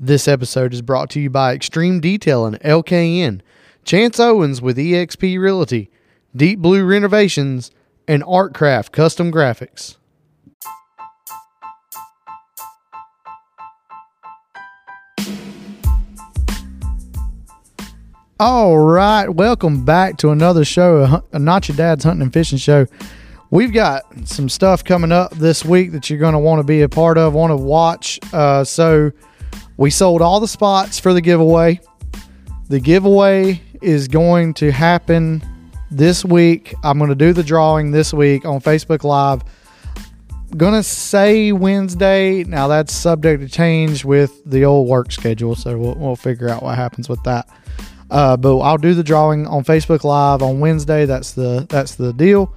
This episode is brought to you by Extreme Detail and LKN, Chance Owens with eXp Realty, Deep Blue Renovations, and Artcraft Custom Graphics. All right, welcome back to another show, a, Not Your Dad's Hunting and Fishing Show. We've got some stuff coming up this week that you're going to want to be a part of, want to watch. Uh, so, we sold all the spots for the giveaway. The giveaway is going to happen this week. I'm going to do the drawing this week on Facebook Live. Gonna say Wednesday. Now that's subject to change with the old work schedule, so we'll, we'll figure out what happens with that. Uh, but I'll do the drawing on Facebook Live on Wednesday. That's the that's the deal.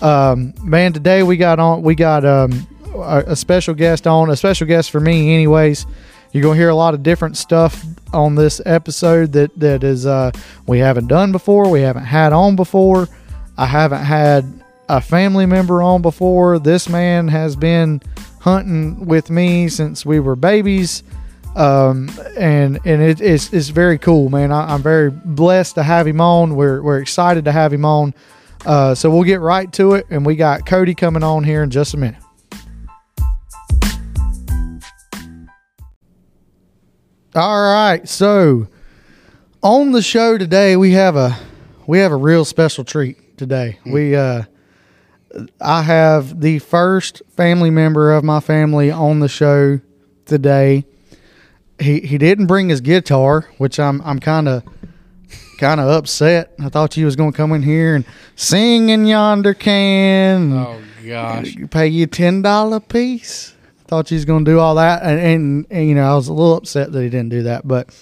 Um, man, today we got on we got um, a, a special guest on a special guest for me. Anyways, you're gonna hear a lot of different stuff on this episode that that is uh, we haven't done before. We haven't had on before. I haven't had a family member on before. This man has been hunting with me since we were babies um, and and it, it's it's very cool, man. I, I'm very blessed to have him on. We're we're excited to have him on. Uh, so we'll get right to it, and we got Cody coming on here in just a minute. All right, so on the show today we have a we have a real special treat today. We uh, I have the first family member of my family on the show today he he didn't bring his guitar, which I'm I'm kind of kind of upset. I thought you was going to come in here and sing in yonder can. Oh gosh. Pay you ten dollar piece. Thought you was going to do all that, and, and and you know I was a little upset that he didn't do that. But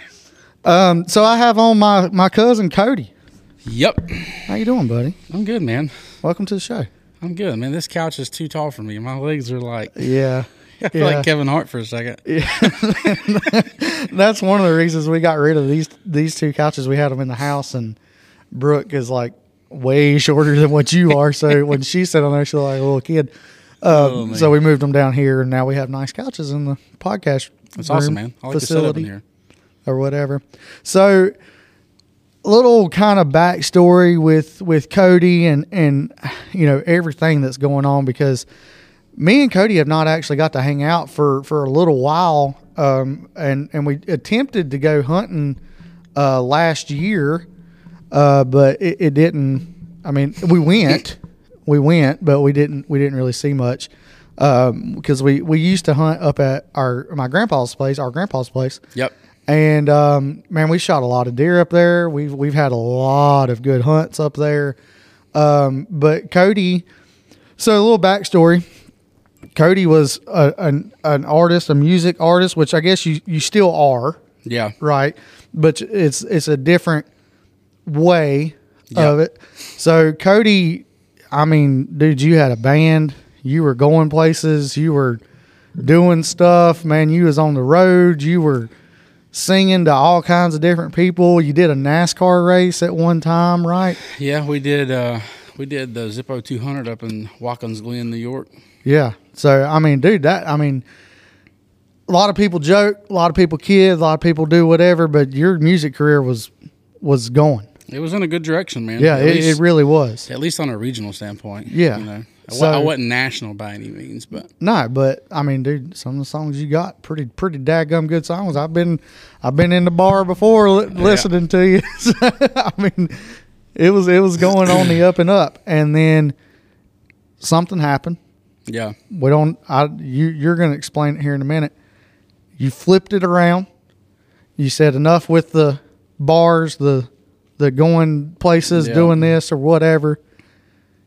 um, so I have on my my cousin Cody. Yep. How you doing, buddy? I'm good, man. Welcome to the show. I'm good, man. This couch is too tall for me. My legs are like Yeah. I feel Yeah. like Kevin Hart for a second. Yeah. That's one of the reasons we got rid of these these two couches. We had them in the house, and Brooke is like way shorter than what you are. So when she sat on there, she's like a little kid. Uh, Oh, so we moved them down here, and now we have nice couches in the podcast. That's awesome, man. I like in here. or whatever. So, a little kind of backstory with with Cody and and you know everything that's going on because me and Cody have not actually got to hang out for for a little while, um, and and we attempted to go hunting uh, last year, uh, but it, it didn't. I mean, we went, we went, but we didn't we didn't really see much because we we used to hunt up at our my grandpa's place, our grandpa's place. Yep. And um, man, we shot a lot of deer up there. We've we've had a lot of good hunts up there. Um, but Cody, so a little backstory. Cody was a, an an artist, a music artist, which I guess you you still are, Yeah. right? But it's it's a different way Yeah. of it. So Cody, I mean, dude, you had a band. You were going places. You were doing stuff, man. You was on the road. You were singing to all kinds of different people. You did a NASCAR race at one time, right? Yeah, we did uh we did the Zippo 200 up in Watkins Glen, New York. Yeah. So I mean, dude, that I mean, a lot of people joke, a lot of people kid, a lot of people do whatever, but your music career was was going. It was in a good direction, man. Yeah, it, least, it really was. at least on a regional standpoint. Yeah. You know. I, So- wa- I wasn't national by any means, but No, but I mean, dude, some of the songs you got pretty pretty daggum good songs. I've been I've been in the bar before li- listening to you. So, I mean, it was it was going on the up and up, and then something happened. yeah. We don't. I you you're going to explain it here in a minute. You flipped it around. You said enough with the bars, the the going places, Yeah. doing this or whatever.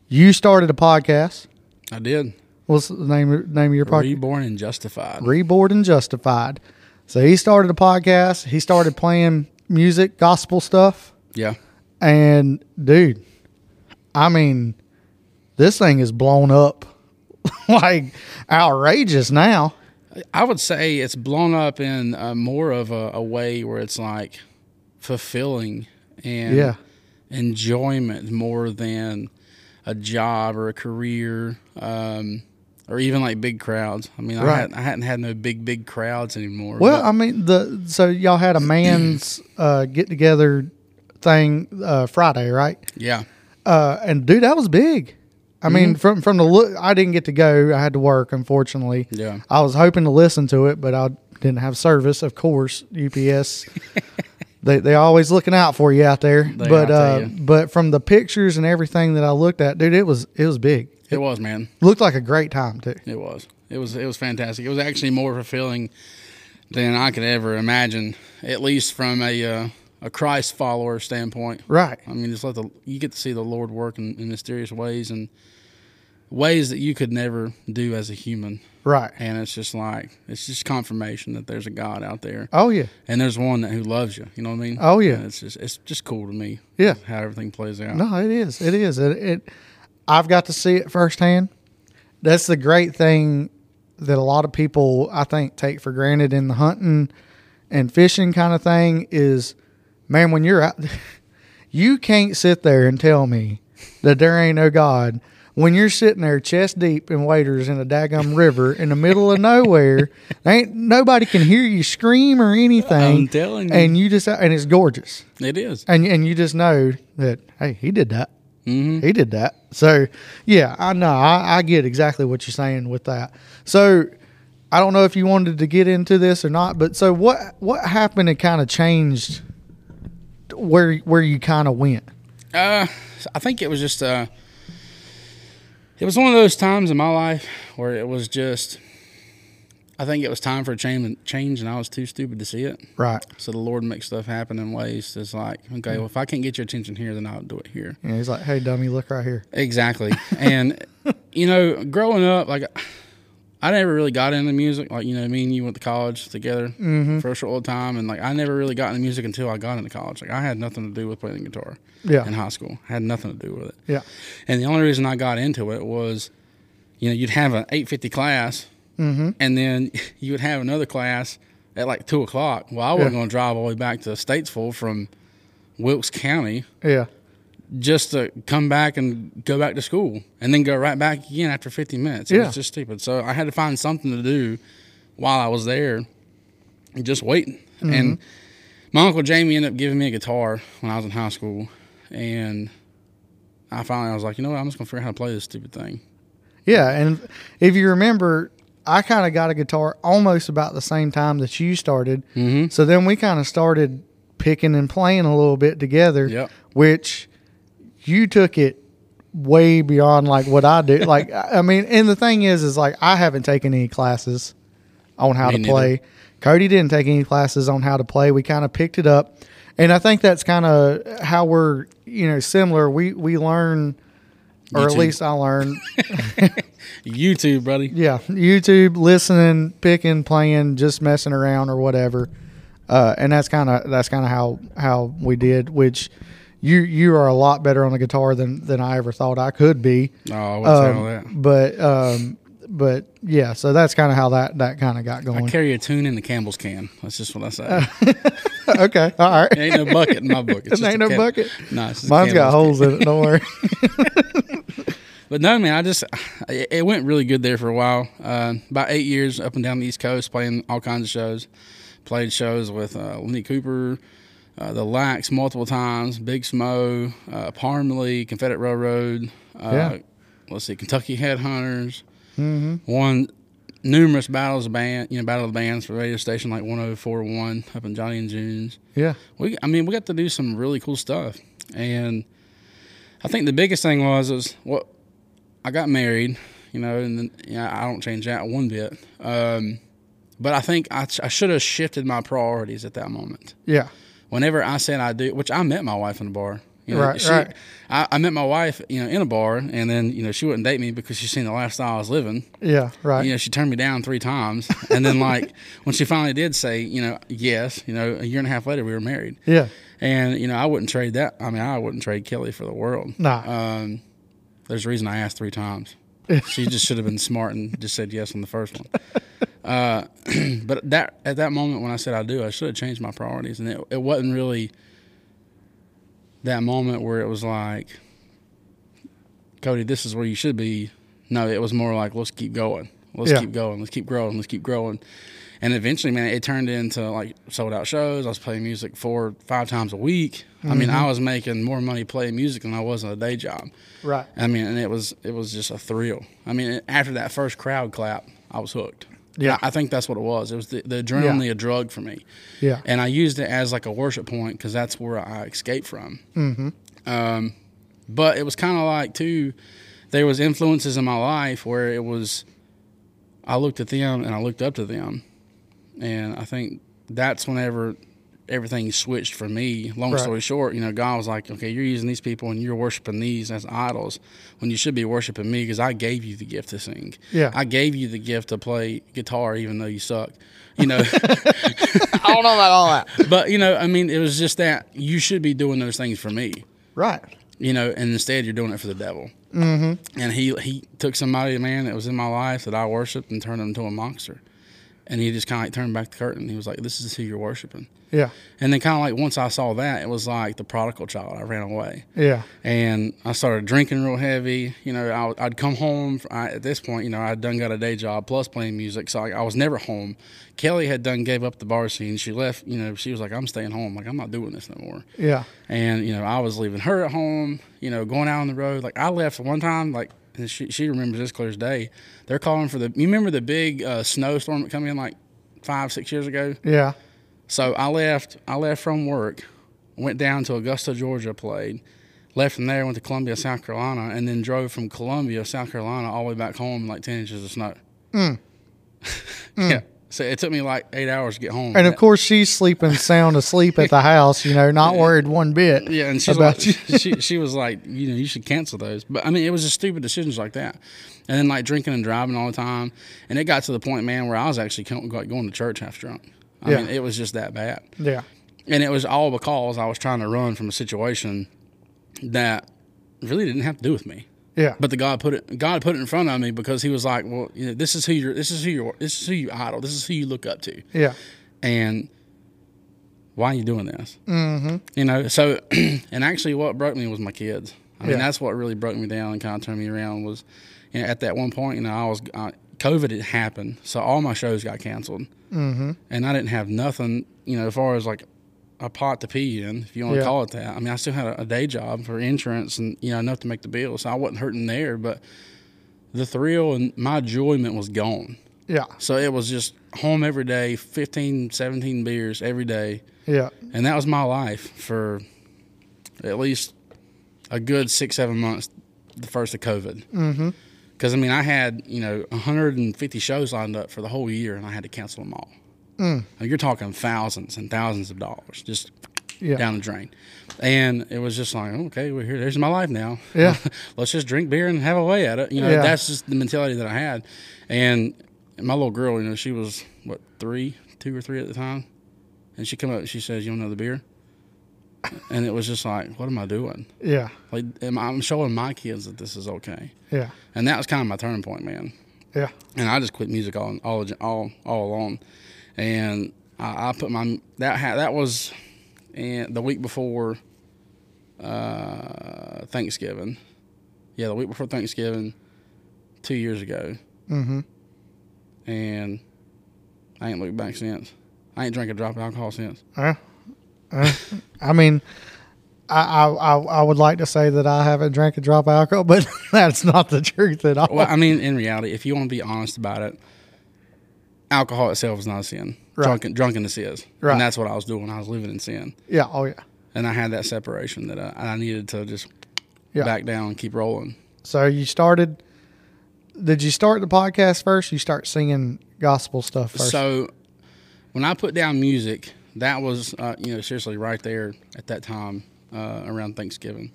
You started a podcast. I did. What's the name name of your podcast? Reborn and Justified. Reborn and Justified. So he started a podcast. He started playing music, gospel stuff. yeah. And dude, I mean, this thing is blown up like outrageous now. I would say it's blown up in uh, more of a, a way where it's like fulfilling and Yeah. enjoyment more than a job or a career. Um, or even like big crowds. I mean, I, hadn't, I hadn't had no big big crowds anymore. Well, I mean, the so y'all had a man's uh, get together thing uh, Friday, right? yeah, Uh, and dude, that was big. I Mm-hmm. mean, from from the look, I didn't get to go. I had to work, unfortunately. yeah. I was hoping to listen to it, but I didn't have service. Of course, UPS. they they always looking out for you out there. They but are, uh, but from the pictures and everything that I looked at, dude, it was it was big. It was, man. Looked like a great time too. It was. It was. It was fantastic. It was actually more fulfilling than I could ever imagine. At least from a uh, a Christ follower standpoint. Right. I mean, just let the you get to see the Lord work in, in mysterious ways and ways that you could never do as a human. Right. And it's just like it's just confirmation that there's a God out there, Oh yeah. and there's one that who loves you. You know what I mean? Oh, yeah. And it's just it's just cool to me. Yeah. how everything plays out. No, it is. It is. It, it. I've got to see it firsthand. That's the great thing that a lot of people I think take for granted in the hunting and fishing kind of thing is, man, when you're out, you can't sit there and tell me that there ain't no God. When you're sitting there chest deep in waders in a daggum river in the middle of nowhere, ain't nobody can hear you scream or anything. I'm telling you. and you just and it's gorgeous It is. and and you just know that hey, he did that. Mm-hmm. He did that. So yeah, I know. I, I get exactly what you're saying with that. So I don't know if you wanted to get into this or not, but so what what happened and kind of changed where where you kind of went. Uh, I think it was just uh, it was one of those times in my life where it was just. I think it was time for a change, change, and I was too stupid to see it. Right. So the Lord makes stuff happen in ways that's like, okay, well, if I can't get your attention here, then I'll do it here. Yeah, he's like, hey, dummy, look right here. Exactly. and you know, growing up, like I never really got into music. Like you know, me and you went to college together Mm-hmm. for a short time, and like I never really got into music until I got into college. Like I had nothing to do with playing the guitar Yeah. in high school. I had nothing to do with it. Yeah. And the only reason I got into it was, you know, you'd have an eight fifty class, Mm-hmm. and then you would have another class at like two o'clock. Well, I wasn't Yeah. going to drive all the way back to Statesville from Wilkes County Yeah. Just to come back and go back to school and then go right back again after 50 minutes. It Yeah. was just stupid. So I had to find something to do while I was there, just waiting. Mm-hmm. And my uncle Jamie ended up giving me a guitar when I was in high school, and I finally I was like, you know what, I'm just gonna figure out how to play this stupid thing. Yeah, and if you remember, I kind of got a guitar almost about the same time that you started. Mm-hmm. So then we kind of started picking and playing a little bit together. Yep. Which you took it way beyond like what I do. like I mean, and the thing is, is like I haven't taken any classes on how Me to neither. play. Cody didn't take any classes on how to play. We kind of picked it up, and I think that's kind of how we're you know similar. We we learn, or at least I learned. YouTube, buddy. Yeah, YouTube, listening, picking, playing, just messing around or whatever. Uh, and that's kind of that's kind of how how we did. Which you you are a lot better on the guitar than than I ever thought I could be. I wouldn't say all Um, that. but um, but yeah, so that's kind of how that that kind of got going. I carry a tune in the Campbell's can. That's just what I say. okay, all right. ain't no bucket in my book. It's It ain't a no Cam- bucket. No, it's just a Mine's got Campbell's holes in it. Don't worry. But no, man, I just it it went really good there for a while. Uh, about eight years up and down the East Coast, playing all kinds of shows. Played shows with uh, Lenny Cooper, uh, the Lacs multiple times, Big Smo, uh, Parmalee, Confederate Railroad. Uh, Yeah. Let's see, Kentucky Headhunters. hmm Won numerous battles of band, you know, battle of the bands for radio station like 104.1 up in Johnny and June's Yeah, we I mean we got to do some really cool stuff and I think the biggest thing was is what I got married you know and then, yeah I don't change that one bit um, but I think I, I should have shifted my priorities at that moment yeah, whenever I said I do which I met my wife in a bar you know, Right, she, right. I, I met my wife you know in a bar and then you know she wouldn't date me because she seen the lifestyle I was living yeah. Right. you know, she turned me down three times, and then like when she finally did say, you know, yes, you know, a year and a half later we were married, Yeah. and you know, I wouldn't trade that. I mean, I wouldn't trade Kelly for the world. Nah. Um, there's a reason I asked three times. She just should have been smart and just said yes on the first one. Uh, but that at that moment when I said I do, I should have changed my priorities, and it, it wasn't really that moment where it was like, Cody, this is where you should be No, it was more like let's keep going, let's Yeah. keep going, let's keep growing, let's keep growing. And eventually, man, it turned into like sold out shows. I was playing music four, five times a week. I mean, I was making more money playing music than I was in a day job. Right. I mean, and it was it was just a thrill. I mean, after that first crowd clap, I was hooked. Yeah. I, think that's what it was. It was the, the adrenaline, a drug for me, Yeah. and I used it as like a worship point because that's where I escaped from. Mm-hmm. Um, but it was kind of like too. There was influences in my life where it was. I looked at them and I looked up to them, and I think that's whenever everything switched for me. Long Right. story short, you know, God was like, "Okay, you're using these people and you're worshiping these as idols when you should be worshiping me because I gave you the gift to sing. Yeah. I gave you the gift to play guitar even though you suck. You know, I don't know about all that. but you know, I mean, it was just that you should be doing those things for me. Right. You know, and instead you're doing it for the devil. Mm-hmm. And he he took somebody, a man, that was in my life that I worshipped and turned him into a monster. And he just kind of like turned back the curtain. He was like, "This is who you're worshiping." Yeah. And then kind of like once I saw that, it was like the prodigal child. I ran away, Yeah. and I started drinking real heavy. You know, I, would- I'd come home I, at this point. You know, I'd done got a day job plus playing music, so I, I was never home. Kelly had done gave up the bar scene. She left. You know, she was like, "I'm staying home. Like I'm not doing this no more." Yeah. And you know, I was leaving her at home. You know, going out on the road. Like I left one time. Like and she she remembers this clear as day. They're calling for the. You remember the big uh, snowstorm that came in like five six years ago? Yeah. So I left. I left from work, went down to Augusta, Georgia, played. Left from there, went to Columbia, South Carolina, and then drove from Columbia, South Carolina, all the way back home, in like ten inches of snow. Hmm. Hmm. yeah. So it took me like eight hours to get home. And of course, she's sleeping sound asleep at the house. You know, not worried one bit. Yeah, and she's about like, she she was like, you know, you should cancel those. But I mean, it was just stupid decisions like that, and then like drinking and driving all the time, and it got to the point, man, where I was actually going to church half drunk. I Yeah. mean, it was just that bad, Yeah. and it was all because I was trying to run from a situation that really didn't have to do with me. Yeah. But the God put it, God put it in front of me because He was like, well, you know, this is who you're, this is who you're, this is who you idol, this is who you look up to Yeah. and why are you doing this? Mm-hmm. You know, so and actually, what broke me was my kids. I mean, Yeah. that's what really broke me down and kind of turned me around. Was you know, at that one point, you know, I was uh, COVID had happened, so all my shows got canceled, mm-hmm. and I didn't have nothing. You know, as far as like a pot to pee in, if you want to call it that. I mean, I still had a, a day job for insurance and you know enough to make the bills, so I wasn't hurting there, but. The thrill and my enjoyment was gone. Yeah. So it was just home every day, 15, 17 beers every day. Yeah. And that was my life for at least a good six, seven months, the first of COVID. Mm-hmm. Because, I mean, I had, you know, 150 shows lined up for the whole year, and I had to cancel them all. Mm. You're talking thousands and thousands of dollars just Yeah. down the drain. And it was just like, okay, well, here, there's my life now. Yeah. Let's just drink beer and have a way at it. You know, Yeah. that's just the mentality that I had. And my little girl, you know, she was, what, three, two or three at the time? And she come up and she says, you want another beer? And it was just like, what am I doing? Yeah. Like, am I, I'm showing my kids that this is okay. Yeah. And that was kind of my turning point, man Yeah. and I just quit music all all all all along, and I, I put my that ha, that was, and the week before, uh, Thanksgiving, yeah, the week before Thanksgiving, two years ago, Mm-hmm. and I ain't looked back since. I ain't drank a drop of alcohol since. Uh, uh, I mean, I, I I I would like to say that I haven't drank a drop of alcohol, but that's not the truth at all. Well, I mean, in reality, if you want to be honest about it, alcohol itself is not a sin. Right. Drunken, drunkenness is, Right. and that's what I was doing. I was living in sin. yeah. Oh yeah. and I had that separation that I, I needed to just Yeah. back down and keep rolling. So you started. Did you start the podcast first? You start singing gospel stuff first. So when I put down music, that was uh, you know seriously right there at that time uh, around Thanksgiving,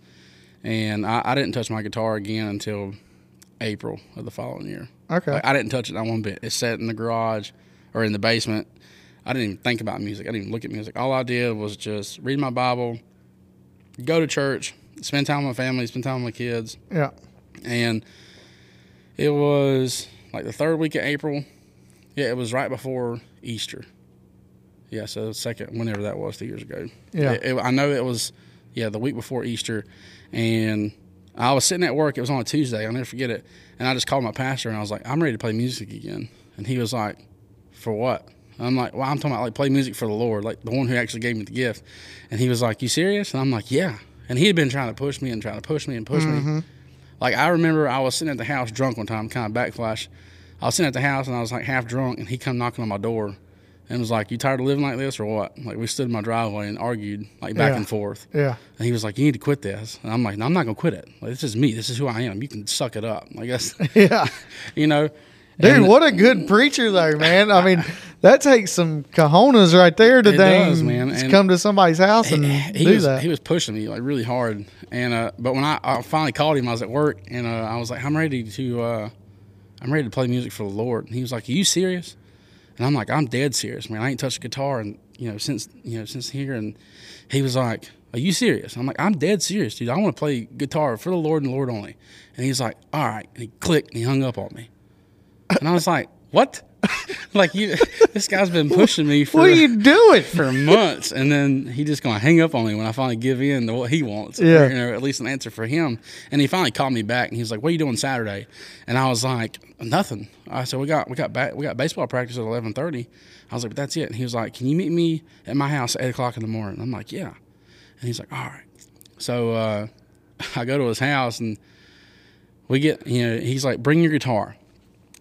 and I, I didn't touch my guitar again until April of the following year. okay. Like, I didn't touch it not one bit. It sat in the garage or in the basement. I didn't even think about music. I didn't even look at music. All I did was just read my Bible, go to church, spend time with my family, spend time with my kids, yeah. and it was like the third week of April. Yeah, it was right before Easter. Yeah, so second, whenever that was, two years ago. Yeah. It- it- I know it was, yeah, the week before Easter, and I was sitting at work. It was on a Tuesday. I'll never forget it. And I just called my pastor and I was like, I'm ready to play music again. And he was like, For what? I'm like, Well, I'm talking about like play music for the Lord, like the one who actually gave me the gift. And he was like, You serious? And I'm like, Yeah. And he had been trying to push me and trying to push me and push me. Mm-hmm. Like I remember I was sitting at the house drunk one time, kind of backflash. I was sitting at the house and I was like half drunk, and he come knocking on my door, and was like, "You tired of living like this or what?" Like we stood in my driveway and argued like back Yeah. and forth. Yeah. And he was like, "You need to quit this." And I'm like, "No, I'm not gonna quit it. Like this is me. This is who I am. You can suck it up." Like that's, Yeah. you know, Dude, And what a good preacher there, man. I mean, that takes some cojones right there to does, man. And come to somebody's house and he do was that. he was pushing me like really hard. And uh, but when I, I finally called him, I was at work, and uh, I was like, "I'm ready to, uh, I'm ready to play music for the Lord." And he was like, "Are you serious?" And I'm like, "I'm dead serious, man. I ain't touched guitar and you know since you know since here." And he was like, "Are you serious?" I'm like, "I'm dead serious, dude. I want to play guitar for the Lord and Lord only." And he's like, "All right." And he clicked and he hung up on me. And I was like, "What?" like you, this guy's been pushing me for what are you doing? for months, and then he just gonna hang up on me when I finally give in to what he wants. Yeah. or, you know, at least an answer for him. And he finally called me back, and he was like, "What are you doing Saturday?" And I was like, "Nothing." I said, "We got we got back, we got baseball practice at eleven 30. I was like, "But that's it." And he was like, "Can you meet me at my house at eight o'clock in the morning?" I'm like, "Yeah." And he's like, "All right." So uh, I go to his house, and we get you know he's like, "Bring your guitar."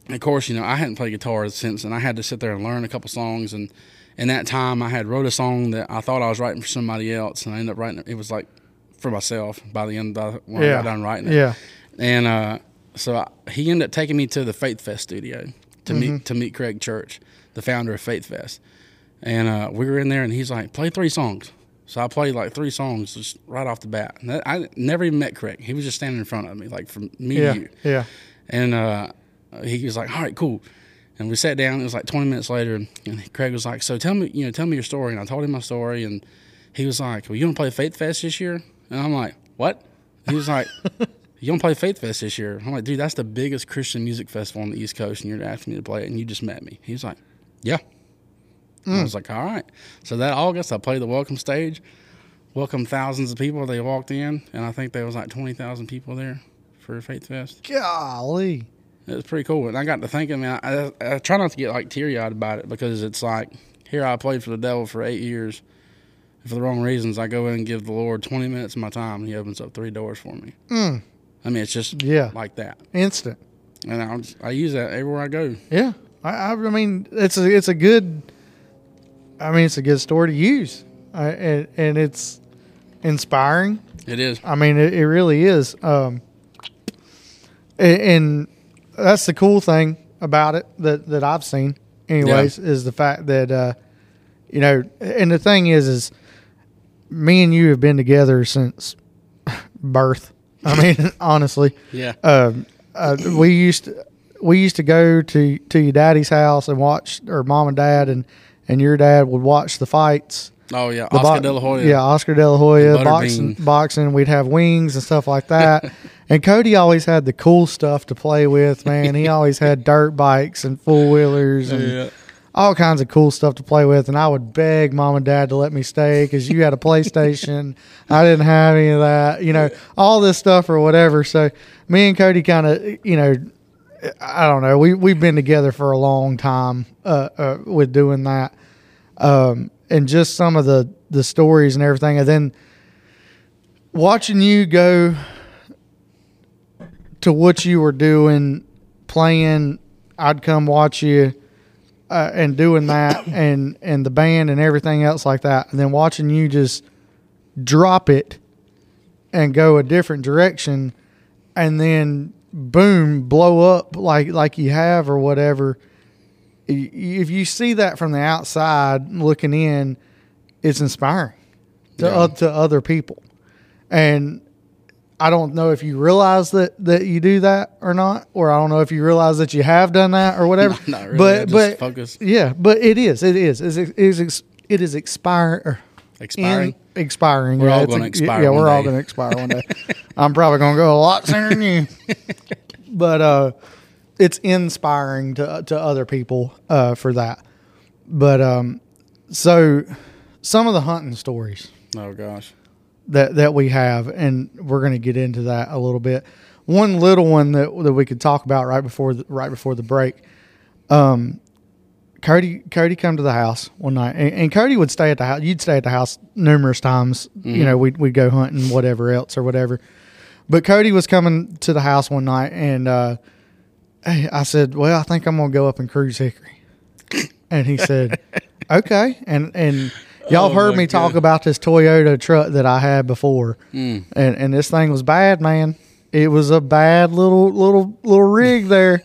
Of course, you know, I hadn't played guitar since, and I had to sit there and learn a couple songs. And in that time, I had wrote a song that I thought I was writing for somebody else, and I ended up writing it. It was like for myself by the end of the, when I got done writing it. Yeah. And uh, so I, he ended up taking me to the Faith Fest studio to meet to meet Craig Church, the founder of Faith Fest. And uh, we were in there, and he's like, "Play three songs." So I played like three songs just right off the bat. That, I never even met Craig. He was just standing in front of me, like from me Yeah. you. Yeah. And uh, he was like, "All right, cool." And we sat down. It was like 20 minutes later, and Craig was like, "So tell me, you know, tell me your story." And I told him my story, and he was like, "Well, you don't play Faith Fest this year?" And I'm like, "What?" He was like, "You don't play Faith Fest this year?" I'm like, "Dude, that's the biggest Christian music festival on the East Coast, and you're asking me to play it, and you just met me." He's like, "Yeah." And I mm. was like, "All right." So that August, I played the welcome stage, welcomed thousands of people. They walked in, and I think there was like 20,000 people there for Faith Fest. Golly. It was pretty cool, and I got to thinking, man. I, I, I try not to get like teary eyed about it because it's like here I played for the devil for eight years, and for the wrong reasons. I go in and give the Lord twenty minutes of my time, and He opens up three doors for me. Mm. I mean, it's just Yeah. like that, Instant. and I just, I use that everywhere I go. Yeah. I, I, I mean, it's a, it's a good, I mean, it's a good story to use. I, and, and it's inspiring. It is. I mean, it, it really is. Um, and, and that's the cool thing about it that, that I've seen, anyways, is the fact that, uh, you know, and the thing is, is me and you have been together since birth. I mean, honestly, Yeah. um, uh, we used to, we used to go to, to your daddy's house and watch, or mom and dad, and, and your dad would watch the fights. Oh yeah, Oscar bo- De La Hoya. Yeah, Oscar De La Hoya, boxing, boxing. We'd have wings and stuff like that. and Cody always had the cool stuff to play with. Man, he always had dirt bikes and four wheelers and Yeah. all kinds of cool stuff to play with. And I would beg mom and dad to let me stay because you had a PlayStation. I didn't have any of that. You know, all this stuff or whatever. So me and Cody kind of, you know, I don't know. We we've been together for a long time uh, uh, with doing that, um, and just some of the the stories and everything, and then watching you go to what you were doing, playing. I'd come watch you uh, and doing that, and and the band and everything else like that, and then watching you just drop it and go a different direction, and then boom, blow up like like you have or whatever. If you see that from the outside looking in, it's inspiring to Yeah. to other people, and I don't know if you realize that that you do that or not, or I don't know if you realize that you have done that or whatever. Not really. But just but focus. yeah, but it is it is it is it is, expire Expiring. in- expiring. We're yeah, all gonna expire Yeah, we're all going to expire one day. I'm probably going to go a lot sooner than you. but uh, it's inspiring to to other people uh, for that. But um, so some of the hunting stories. Oh gosh. That that we have, and we're going to get into that a little bit. One little one that that we could talk about right before the, right before the break. Um, Cody Cody come to the house one night, and, and Cody would stay at the house. You'd stay at the house numerous times. You know, we'd we'd go hunting, whatever else or whatever. But Cody was coming to the house one night, and uh, I I said, "Well, I think I'm gonna go up and cruise Hickory." And he said, "Okay." And and y'all Oh, heard me talk about this Toyota truck that I had before, mm. and and this thing was bad, man. It was a bad little little little rig there,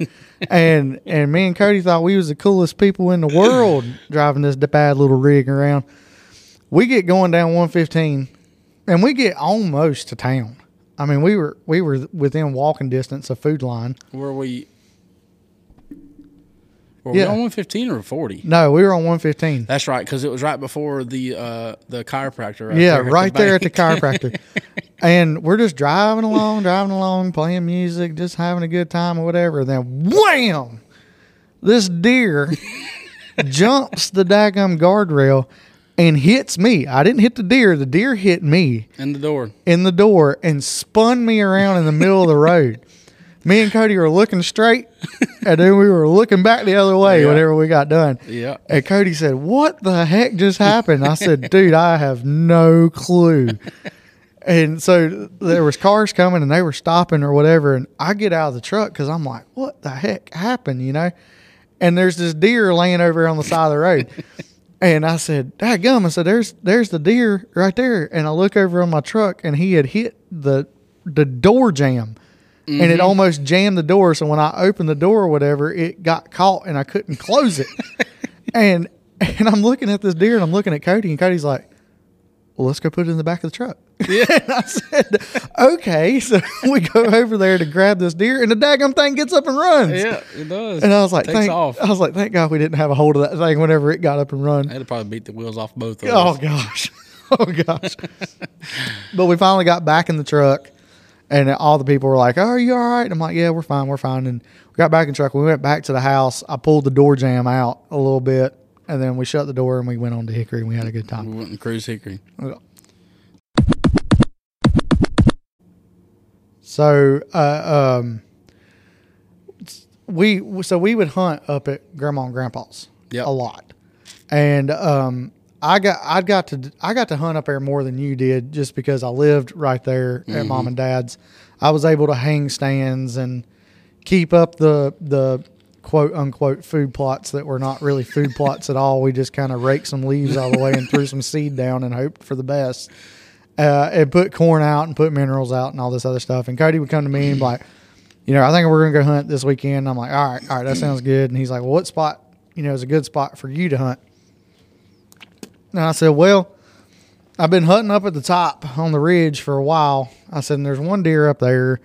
and and me and Cody thought we was the coolest people in the world driving this bad little rig around. We get going down 115, and we get almost to town. I mean, we were we were within walking distance of Food Lion. Were we? Were Yeah. we on one fifteen or forty? No, we were on 115. That's right, because it was right before the uh, the chiropractor. Right yeah, there right there at the chiropractor. and we're just driving along, driving along, playing music, just having a good time or whatever. then wham! This deer jumps the daggum guardrail and hits me. I didn't hit the deer, the deer hit me in the door. in the door and spun me around in the middle of the road. Me and Cody were looking straight, and then we were looking back the other way Yeah. whenever we got done. Yeah. And Cody said, "What the heck just happened?" I said, "Dude, I have no clue." and so there was cars coming, and they were stopping or whatever. And I get out of the truck because I'm like, "What the heck happened?" You know. And there's this deer laying over on the side of the road. And I said, Dad "Gum!" I said, "There's there's the deer right there." And I look over on my truck, and he had hit the the door jamb, and it mm-hmm. almost jammed the door. So when I opened the door or whatever, it got caught, and I couldn't close it. and and I'm looking at this deer, and I'm looking at Cody, and Cody's like, "Well, let's go put it in the back of the truck." Yeah. and I said, "Okay." So we go over there to grab this deer, and the daggum thing gets up and runs. Yeah, it does. And I was like, takes thank, off. I was like, thank God we didn't have a hold of that thing whenever it got up and run. It'd probably beat the wheels off both of oh, us. Oh gosh, oh gosh. but we finally got back in the truck, and all the people were like, "Oh, are you all right?" I'm like, "Yeah, we're fine, we're fine." And we got back in truck. We went back to the house. I pulled the door jamb out a little bit, and then we shut the door and we went on to Hickory and we had a good time. We went and cruise Hickory. So, uh, um, we so we would hunt up at Grandma and Grandpa's Yep. a lot, and um, I got I got to I got to hunt up there more than you did just because I lived right there at mom and dad's. I was able to hang stands and keep up the the quote unquote food plots that were not really food plots at all. We just kind of raked some leaves out of the way and threw some seed down and hoped for the best uh, and put corn out and put minerals out and all this other stuff. And Cody would come to me and be like, you know, I think we're gonna go hunt this weekend. I'm like, all right, all right, that sounds good. And he's like, well, what spot, you know, is a good spot for you to hunt? And I said, well, I've been hunting up at the top on the ridge for a while. I said, and there's one deer up there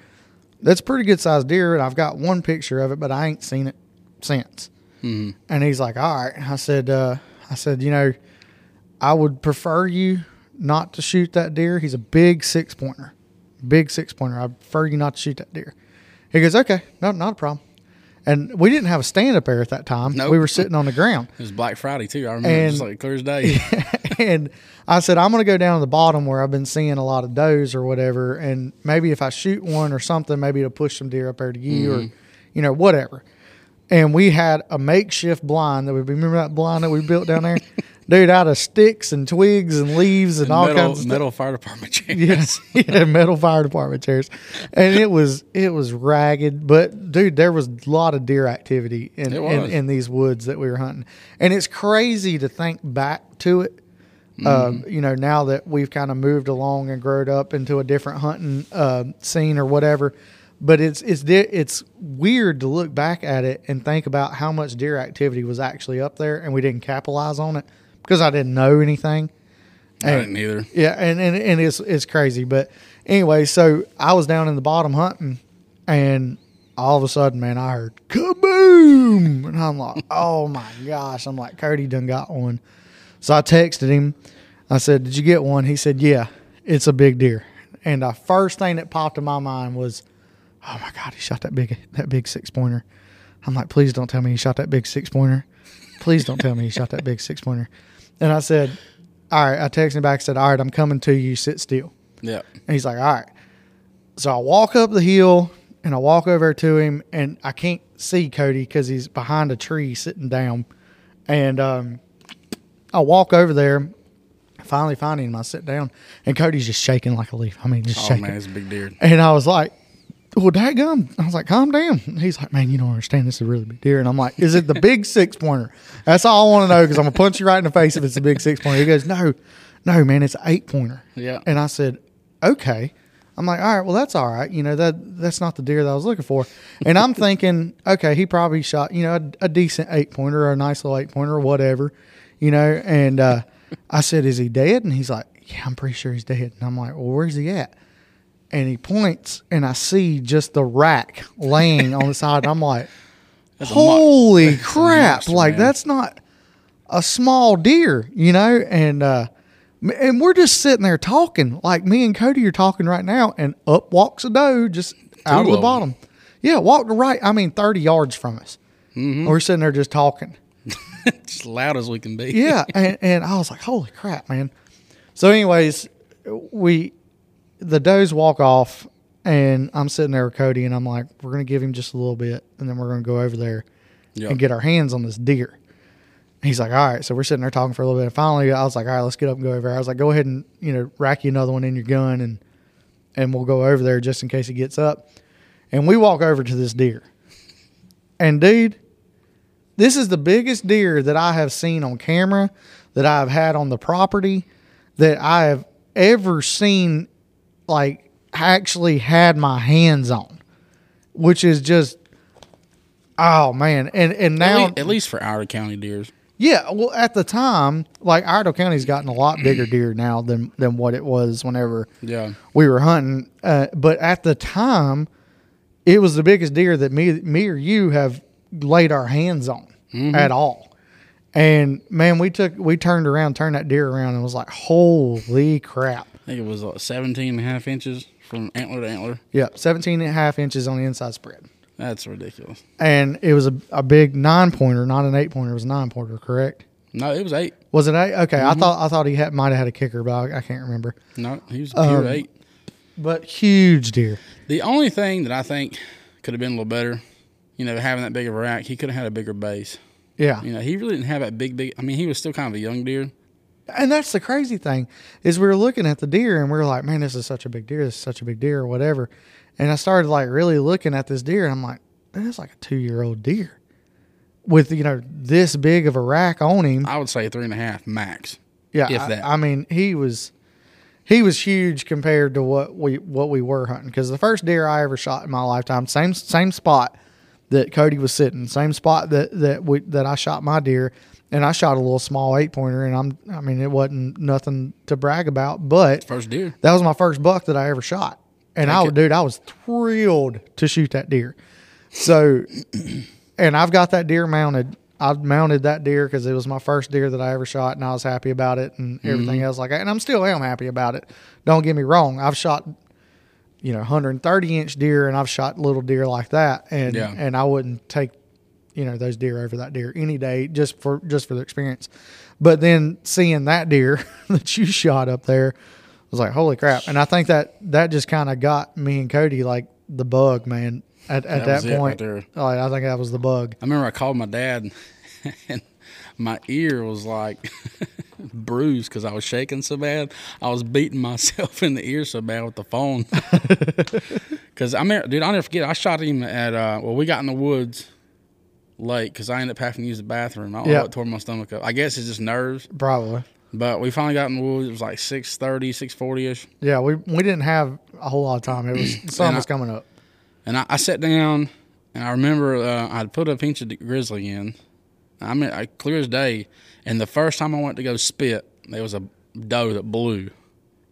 that's a pretty good sized deer, and I've got one picture of it, but I ain't seen it since. And he's like, all right. I said, uh, I said, you know, I would prefer you not to shoot that deer. He's a big six pointer, big six pointer. I prefer you not to shoot that deer. He goes, okay, no, not a problem. And we didn't have a stand up there at that time. Nope. We were sitting on the ground. It was Black Friday too. I remember it was like clear as day. and I said, I'm going to go down to the bottom where I've been seeing a lot of does or whatever. And maybe if I shoot one or something, maybe it'll push some deer up there to you or, mm-hmm. you know, whatever. And we had a makeshift blind that we remember that blind that we built down there? Dude, out of sticks and twigs and leaves and, all metal, kinds of stuff. metal fire department chairs. Yes, yeah, metal fire department chairs, and it was it was ragged, but dude, there was a lot of deer activity in in, in these woods that we were hunting, and it's crazy to think back to it. Um, you know, now that we've kind of moved along and grown up into a different hunting uh, scene or whatever, but it's it's it's weird to look back at it and think about how much deer activity was actually up there, and we didn't capitalize on it because I didn't know anything. I didn't either. Yeah, and, and, and it's it's crazy. But anyway, so I was down in the bottom hunting and all of a sudden, man, I heard kaboom. And I'm like, oh my gosh. I'm like, Cody done got one. So I texted him. I said, Did you get one? He said, Yeah, it's a big deer. And the first thing that popped in my mind was, Oh my God, he shot that big that big six pointer. I'm like, please don't tell me he shot that big six pointer. Please don't tell me he shot that big six pointer. And I said, All right, I texted him back and said, All right, I'm coming to you, sit still. Yeah. And he's like, all right. So I walk up the hill and I walk over to him and I can't see Cody because he's behind a tree sitting down. And um, I walk over there, finally find him. I sit down and Cody's just shaking like a leaf. I mean, just shaking. Oh shaking. man, it's a big deer. And I was like, well, gum. I was like, calm down. He's like, man, you don't understand. This is a really big deer. And I'm like, is it the big six pointer? That's all I want to know because I'm going to punch you right in the face if it's a big six pointer. He goes, no, no, man, it's an eight pointer. Yeah. And I said, okay. I'm like, all right, well, that's all right. You know, that that's not the deer that I was looking for. And I'm thinking, okay, he probably shot, you know, a, a decent eight pointer or a nice little eight pointer or whatever, you know. And uh, I said, is he dead? And he's like, yeah, I'm pretty sure he's dead. And I'm like, well, where's he at? And he points and I see just the rack laying on the side. And I'm like, That's holy crap. monster, like man. that's not a small deer, you know? And, uh, and we're just sitting there talking like me and Cody are talking right now and up walks a doe just out of the bottom. Yeah. Walked right. I mean, 30 yards from us. Mm-hmm. We're sitting there just talking. Just loud as we can be. yeah, and, and I was like, holy crap, man. So, anyways, we the does walk off, and I'm sitting there with Cody, and I'm like, we're gonna give him just a little bit, and then we're gonna go over there Yeah. and get our hands on this deer. And he's like, all right. So we're sitting there talking for a little bit. And finally, I was like, all right, let's get up and go over. there. I was like, go ahead and you know rack you another one in your gun, and and we'll go over there just in case he gets up. And we walk over to this deer, and dude, this is the biggest deer that I have seen on camera, that I've had on the property, that I have ever seen, like actually had my hands on, which is just, oh man, and and At, now least, at least for our county deers. yeah, well, at the time, like Iredell County's gotten a lot bigger deer now than than what it was whenever Yeah. we were hunting. Uh, but at the time, it was the biggest deer that me me or you have laid our hands on at all. And man, we took we turned around, turned that deer around, and was like, "Holy crap!" I think it was uh, 17 and a half inches from antler to antler. Yeah, 17 and a half inches on the inside spread, That's ridiculous. and it was a, a big nine pointer, not an eight pointer. It was a nine pointer, correct? No, it was eight. Was it eight? Okay, I thought I thought he had, might have had a kicker, but I, I can't remember. No, he was pure Um, eight. But huge deer. The only thing that I think could have been a little better, you know, having that big of a rack, he could have had a bigger base. Yeah. You know, he really didn't have that big, big. I mean, he was still kind of a young deer. And that's the crazy thing is we were looking at the deer and we were like, man, this is such a big deer. This is such a big deer or whatever. And I started like really looking at this deer and I'm like, that's like a two year old deer with, you know, this big of a rack on him. I would say three and a half max. Yeah. if I- that. I, mean, he was, he was huge compared to what we, what we were hunting. Cause the first deer I ever shot in my lifetime, same, same spot that Cody was sitting, same spot that, that we, that I shot my deer. And I shot a little small eight pointer and I'm, I mean, it wasn't nothing to brag about, but First deer. that was my first buck that I ever shot. And I, it. dude, I was thrilled to shoot that deer. So, and I've got that deer mounted. I mounted that deer because it was my first deer that I ever shot, and I was happy about it, and mm-hmm. everything else like that. And I'm still am happy about it. Don't get me wrong. I've shot, you know, 130 inch deer, and I've shot little deer like that, and Yeah. and I wouldn't take, you know, those deer over that deer any day just for just for the experience. But then seeing that deer that you shot up there I was like, holy crap. And I think that that just kind of got me and Cody like the bug, man. At, at That that, it right point, like, I think that was the bug. I remember I called my dad, and my ear was like bruised because I was shaking so bad. I was beating myself in the ear so bad with the phone. Because I mean, dude, I'll never forget. I shot him at uh, well, we got in the woods late because I ended up having to use the bathroom. I don't Yeah. know what tore my stomach up. I guess it's just nerves. Probably. But we finally got in the woods. It was like 6.30, 6.40 ish. Yeah, we we didn't have a whole lot of time. It was sun was coming up. And I, I sat down, and I remember uh, I'd put a pinch of grizzly in. I mean, I, clear as day. And the first time I went to go spit, there was a doe that blew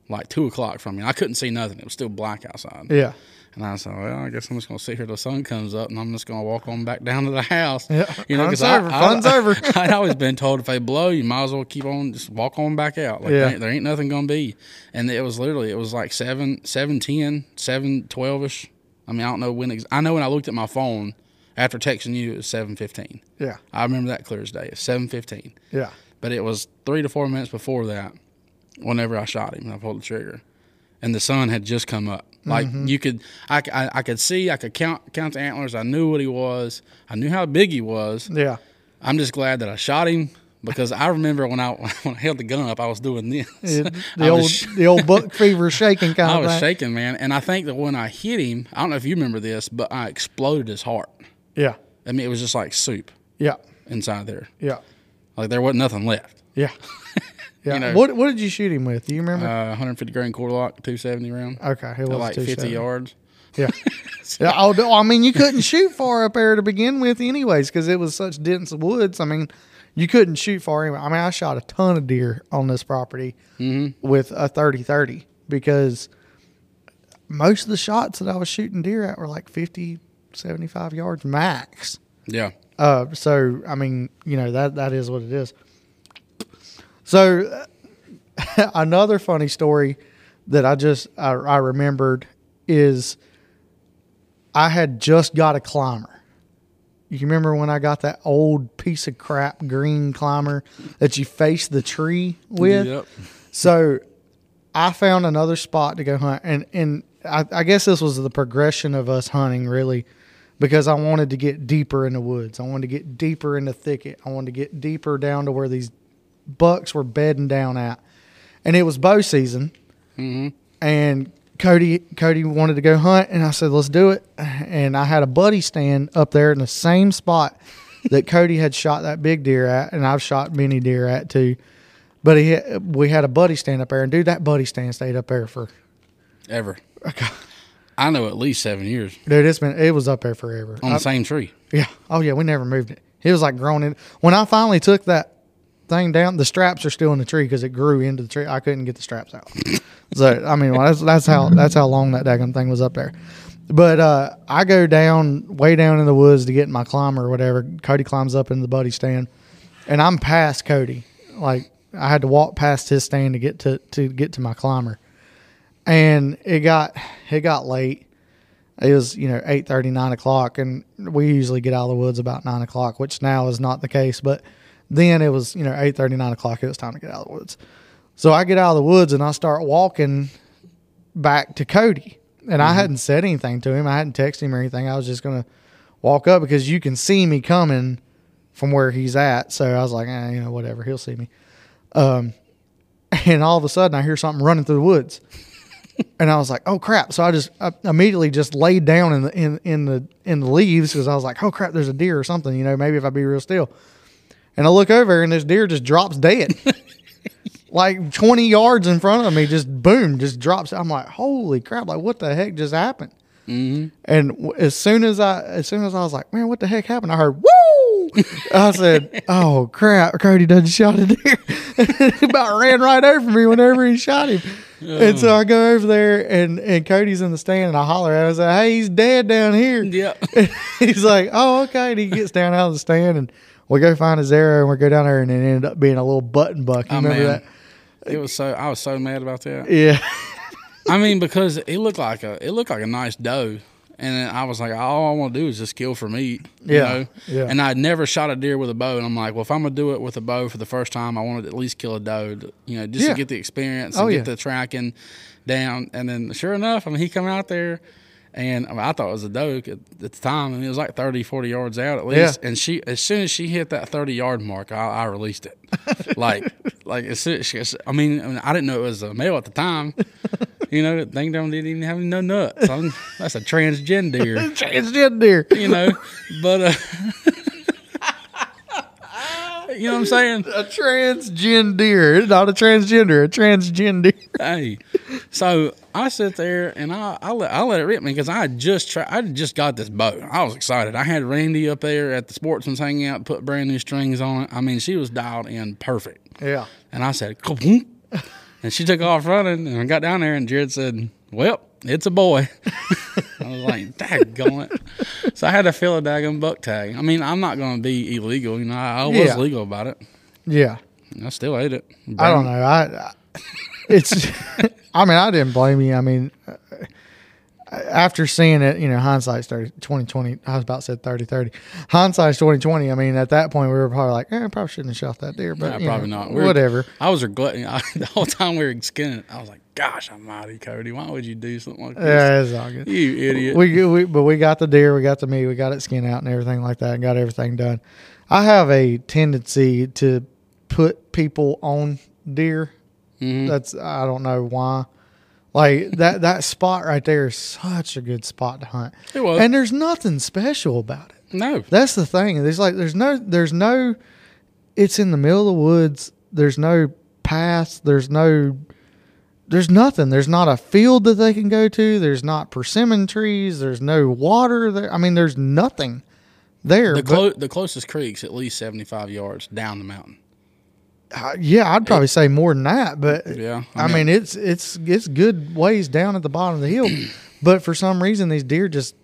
like two o'clock from me. I couldn't see nothing. It was still black outside. Yeah. And I said, well, I guess I'm just going to sit here till the sun comes up, and I'm just going to walk on back down to the house. Yeah. You know, Fun's 'cause I- over. I- Fun's over. I'd always been told if they blow, you might as well keep on, just walk on back out. Like Yeah. there, ain't, there ain't nothing gonna be. And it was literally, it was like seven, seven ten, seven twelve ish. I mean, I don't know when. Ex- I know when I looked at my phone after texting you, it was seven fifteen. Yeah. I remember that clear as day. It's seven fifteen. Yeah. But it was three to four minutes before that, whenever I shot him and I pulled the trigger. and the sun had just come up. Like Mm-hmm. you could, I I could see, I could count count the antlers. I knew what he was. I knew how big he was. Yeah. I'm just glad that I shot him because I remember when I when I held the gun up, I was doing this. It- the old sh- the old buck fever shaking kind I of was thing. shaking, man, and I think that when I hit him, I don't know if you remember this, but I exploded his heart. Yeah. I mean, it was just like soup Yeah. inside there. Yeah. Like there wasn't nothing left. Yeah. Yeah. You know- what what did you shoot him with? Do you remember? Uh, 150 grain Core-Lokt, 270 round, okay, it was like 50 yards. Yeah. yeah. Oh, no, I mean, you couldn't shoot far up there to begin with, anyways, because it was such dense woods. I mean, you couldn't shoot far anyway. I mean, I shot a ton of deer on this property Mm-hmm. with a 30 30 because most of the shots that I was shooting deer at were like 50, 75 yards max. Yeah. Uh, so I mean, you know that that is what it is. So another funny story that I just I, I remembered is I had just got a climber. You remember when I got that old piece of crap green climber that you face the tree with? Yep. So I found another spot to go hunt, and and I, I guess this was the progression of us hunting really, because I wanted to get deeper in the woods. I wanted to get deeper in the thicket. I wanted to get deeper down to where these bucks were bedding down at, and it was bow season, Mm-hmm. and Cody Cody wanted to go hunt, and I said let's do it, and I had a buddy stand up there in the same spot that Cody had shot that big deer at, and I've shot many deer at too. But he, we had a buddy stand up there, and dude, that buddy stand stayed up there for Ever. I know at least seven years dude. It's been it was up there forever. on I- the same tree. yeah. Oh yeah, we never moved it. It was like growing in. When I finally took that thing down, the straps are still in the tree because it grew into the tree. I couldn't get the straps out. so I mean, well, that's that's how that's how long that daggum thing was up there. But uh, I go down way down in the woods to get my climber or whatever. Cody climbs up in the buddy stand, and I'm past Cody. Like I had to walk past his stand to get to to get to my climber, and it got it got late. It was you know eight thirty nine o'clock, and we usually get out of the woods about nine o'clock, which now is not the case. But then it was you know eight thirty nine o'clock. It was time to get out of the woods. So I get out of the woods and I start walking back to Cody, and I hadn't said anything to him. I hadn't texted him or anything. I was just gonna walk up because you can see me coming from where he's at. So I was like, eh, you know, whatever, he'll see me. Um, and all of a sudden I hear something running through the woods. and I was like, "Oh crap!" So I just I immediately just laid down in the in in the in the leaves because I was like, "Oh crap! There's a deer or something." You know, maybe if I be real still. And I look over and this deer just drops dead, like twenty yards in front of me. Just boom, just drops. I'm like, "Holy crap! Like what the heck just happened?" Mm-hmm. And as soon as I, as soon as I was like, man, what the heck happened? I heard, woo! I said, oh crap, Cody done shot a deer. he about ran right over me whenever he shot him. And so I go over there and, and Cody's in the stand and I holler at him. I say, hey, he's dead down here. Yep. he's like, oh, okay. And he gets down out of the stand and we go find his arrow and we go down there and it ended up being a little button buck. You Oh, remember man. that? It was so I was so mad about that. Yeah. I mean, because it looked like a it looked like a nice doe, and I was like, all I want to do is just kill for meat. You Yeah, know? yeah. And I'd never shot a deer with a bow, and I'm like, well, if I'm gonna do it with a bow for the first time, I want to at least kill a doe. To, you know, just Yeah. to get the experience Oh, and yeah. get the tracking down. And then, sure enough, I mean, he come out there. And I, mean, I thought it was a doe at, at the time, and it was like 30, 40 yards out at least. Yeah. And she, as soon as she hit that thirty yard mark, I, I released it. like, like as soon as she, I mean, I mean, I didn't know it was a male at the time. You know, that thing don't didn't even have no nuts. I'm, that's a transgender, Transgender you know. But uh, you know what I'm saying? A transgender, not a transgender, a transgender. Hey, so I sit there and I I let, I let it rip me because I just tried. I just got this bow. I was excited. I had Randy up there at the Sportsman's hanging out, put brand new strings on it. I mean, she was dialed in perfect. Yeah. And I said, "Kaboom." and she took off running. And I got down there, and Jared said, "Well, it's a boy." I was like, "Daggone it!" So I had to fill a daggone buck tag. I mean, I'm not going to be illegal. You know, I, I was Yeah. legal about it. Yeah. I still ate it. I don't know. I, I it's. I mean, I didn't blame you. I mean, uh, after seeing it, you know, hindsight's 30, 2020. I was about to say 30 30. Hindsight's 2020. I mean, at that point, we were probably like, eh, I probably shouldn't have shot that deer, but you probably know, not. We were- Whatever. I was regretting I, the whole time we were skinning it. I was like, "Gosh, Almighty, Cody, why would you do something like this? Yeah, it's all good. You idiot." we, we but we got the deer, we got the meat, we got it skinned out and everything like that, and got everything done. I have a tendency to put people on deer. Mhm. That's I don't know why. Like that that spot right there is such a good spot to hunt, It was. and there's nothing special about it. no, That's the thing. There's like there's no there's no. It's in the middle of the woods. There's no paths. There's no. There's nothing. There's not a field that they can go to. There's not persimmon trees. There's no water there. I mean, there's nothing there. the clo- the closest creek's at least seventy five yards down the mountain. uh, yeah, I'd probably say more than that. But Yeah, I, mean, it's it's it's good ways down at the bottom of the hill. but for some reason, these deer just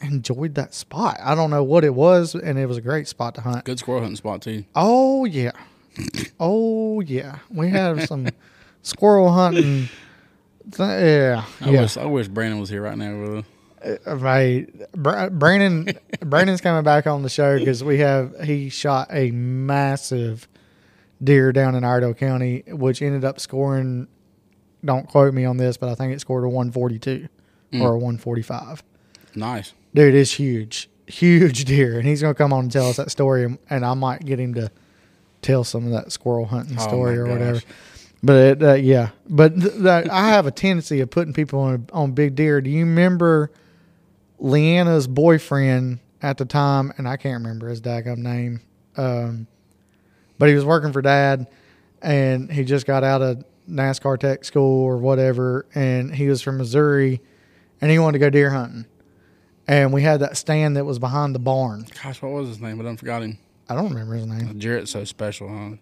enjoyed that spot. I don't know what it was, and it was a great spot to hunt. good squirrel hunting spot too. Oh yeah, oh yeah. We have some squirrel hunting. Th- yeah, I yeah. wish I wish Brandon was here right now. With us. Uh, Right, Bra- Brandon. Brandon's coming back on the show because we have he shot a massive deer down in Iredell County, which ended up scoring. Don't quote me on this, but I think it scored a 142 or a 145. Nice. Dude, it's huge, huge deer, and he's gonna come on and tell us that story, and, I might get him to tell some of that squirrel hunting Oh, story or gosh. whatever. But it, uh, yeah, but th- that I have a tendency of putting people on on big deer. Do you remember Leanna's boyfriend at the time? And I can't remember his daggum name, um, but he was working for dad, and he just got out of NASCAR tech school or whatever, and he was from Missouri, and he wanted to go deer hunting. And we had that stand that was behind the barn. Gosh, what was his name? But I forgot him. I don't remember his name. Jarrett's so special,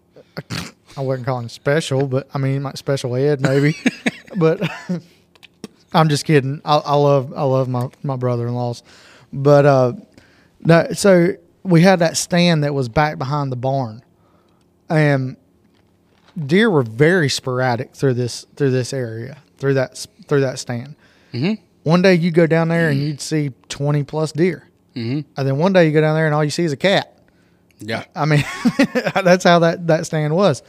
huh? I wouldn't call him special, but I mean, might special ed maybe. but I'm just kidding. I, I love I love my my brother-in-laws, but uh, no. So we had that stand that was back behind the barn, and deer were very sporadic through this through this area through that through that stand. Mhm. One day you go down there and you'd see 20 plus deer, Mhm. and then one day you go down there and all you see is a cat. Yeah. I mean, that's how that, that stand was.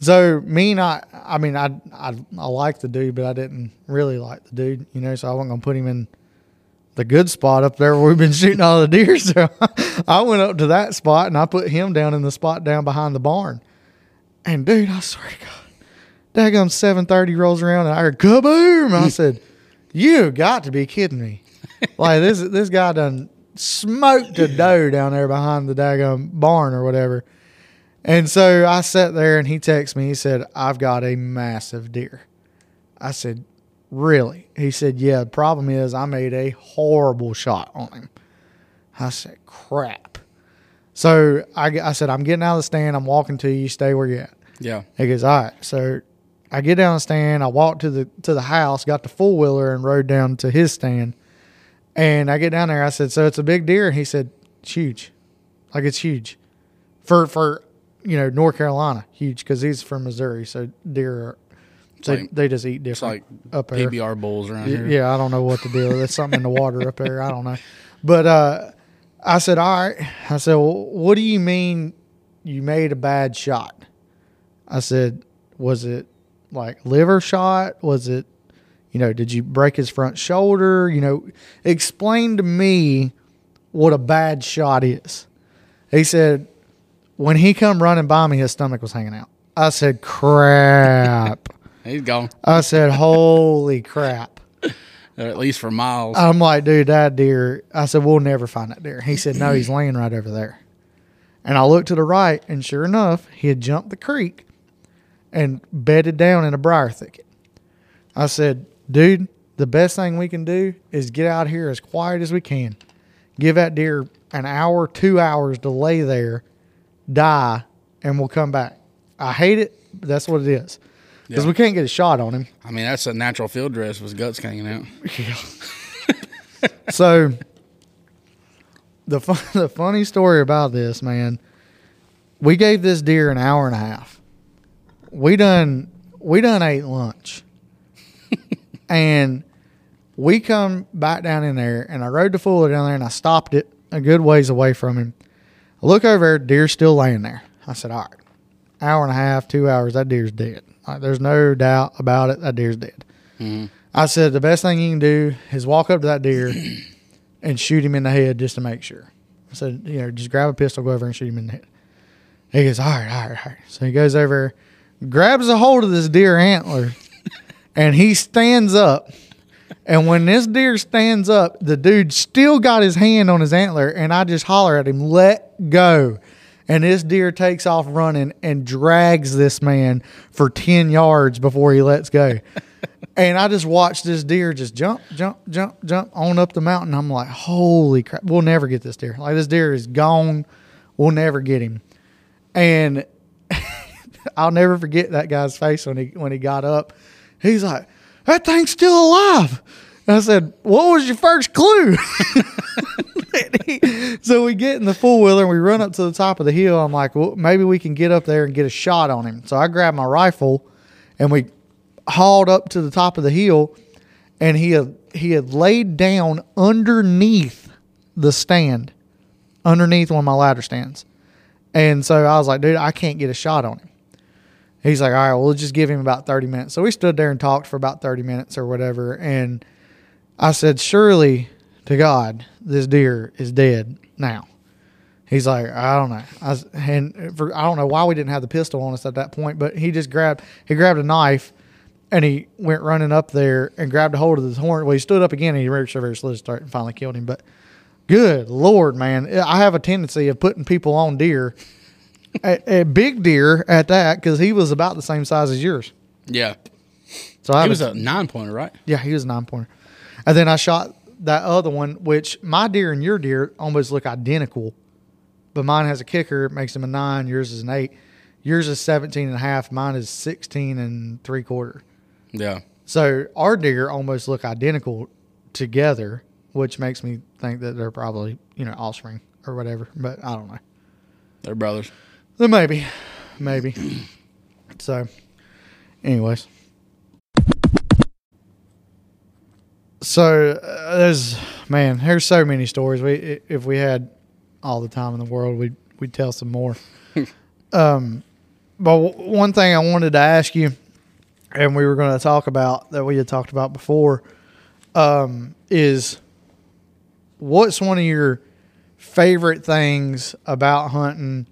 So me not, I mean, I, I I like the dude, but I didn't really like the dude, you know. So I wasn't gonna put him in the good spot up there where we've been shooting all the deer. So I went up to that spot and I put him down in the spot down behind the barn. And dude, I swear to God, daggum seven thirty rolls around and I heard kaboom. I said, "You got to be kidding me!" like this this guy done smoked a doe down there behind the daggum barn or whatever. And so I sat there and he texted me. He said, I've got a massive deer. I said, Really? He said, Yeah, the problem is I made a horrible shot on him. I said, Crap. So I, I said, I'm getting out of the stand. I'm walking to you. Stay where you're at. Yeah. He goes, All right. So I get down the stand. I walk to the to the house, got the four wheeler, and rode down to his stand. And I get down there. I said, "So it's a big deer?" And he said, "It's huge, like it's huge for for you know North Carolina, huge because he's from Missouri. So deer, are, they, like- they just eat It's different like up there. PBR bulls around here. Yeah, I don't know what the deal. There's something in the water up there. I don't know. But uh, I said, all right. I said, well, what do you mean you made a bad shot? I said, was it like liver shot? Was it, you know, did you break his front shoulder? You know, explain to me what a bad shot is. He said, when he come running by me, his stomach was hanging out. I said, crap. He's gone. I said, holy crap. Or at least for miles. I'm like, dude, that deer. I said, we'll never find that deer. He said, no, he's laying right over there. And I looked to the right, and sure enough, he had jumped the creek and bedded down in a briar thicket. I said, dude, the best thing we can do is get out here as quiet as we can. Give that deer an hour, two hours to lay there, die, and we'll come back. I hate it, but that's what it is. Because Yeah. we can't get a shot on him. I mean, that's a natural field dress with guts hanging out. Yeah. So the fun, the funny story about this, man, we gave this deer an hour and a half. We done we done ate lunch, and We come back down in there, and I rode the Fuller down there, and I stopped it a good ways away from him. I look over there, deer's still laying there. I said, "All right, hour and a half, two hours, that deer's dead. Like, there's no doubt about it. That deer's dead." Mm-hmm. I said, "The best thing you can do is walk up to that deer and shoot him in the head just to make sure." I said, "You know, just grab a pistol, go over and shoot him in the head." He goes, "All right, all right, all right." So he goes over, grabs a hold of this deer antler, and he stands up. And when this deer stands up, the dude still got his hand on his antler, and I just holler at him, "Let go!" And this deer takes off running and drags this man for ten yards before he lets go. and I just watched this deer just jump, jump, jump, jump on up the mountain. I'm like, "Holy crap! We'll never get this deer. Like this deer is gone. We'll never get him." And I'll never forget that guy's face when he when he got up. He's like, "That thing's still alive." And I said, "What was your first clue?" So we get in the four wheeler and we run up to the top of the hill. I'm like, "Well, maybe we can get up there and get a shot on him." So I grabbed my rifle and we hauled up to the top of the hill, and he had he had laid down underneath the stand, underneath one of my ladder stands. And so I was like, dude, I can't get a shot on him. He's like, all right, well, we'll just give him about 30 minutes. So we stood there and talked for about 30 minutes or whatever. And I said, surely to God, this deer is dead now. He's like, I don't know. I was, and for, I don't know why we didn't have the pistol on us at that point, but he just grabbed, he grabbed a knife and he went running up there and grabbed a hold of the horn. Well, he stood up again and he reached over his slit start and finally killed him. But good Lord, man, I have a tendency of putting people on deer, a, a big deer at that, because he was about the same size as yours. Yeah. So I He was a- nine pointer, right? yeah, he was a nine pointer. And then I shot that other one, which my deer and your deer almost look identical, but mine has a kicker, it makes him a nine. Yours is an eight. Yours is 17 and a half. Mine is 16 and three quarter. Yeah. So our deer almost look identical together, which makes me think that they're probably, you know, offspring or whatever, but I don't know. They're brothers. Then maybe, maybe. So, anyways. So uh, there's man, there's so many stories. We if we had all the time in the world, we'd we'd tell some more. um, but w- one thing I wanted to ask you, and we were going to talk about that we had talked about before, um, is what's one of your favorite things about hunting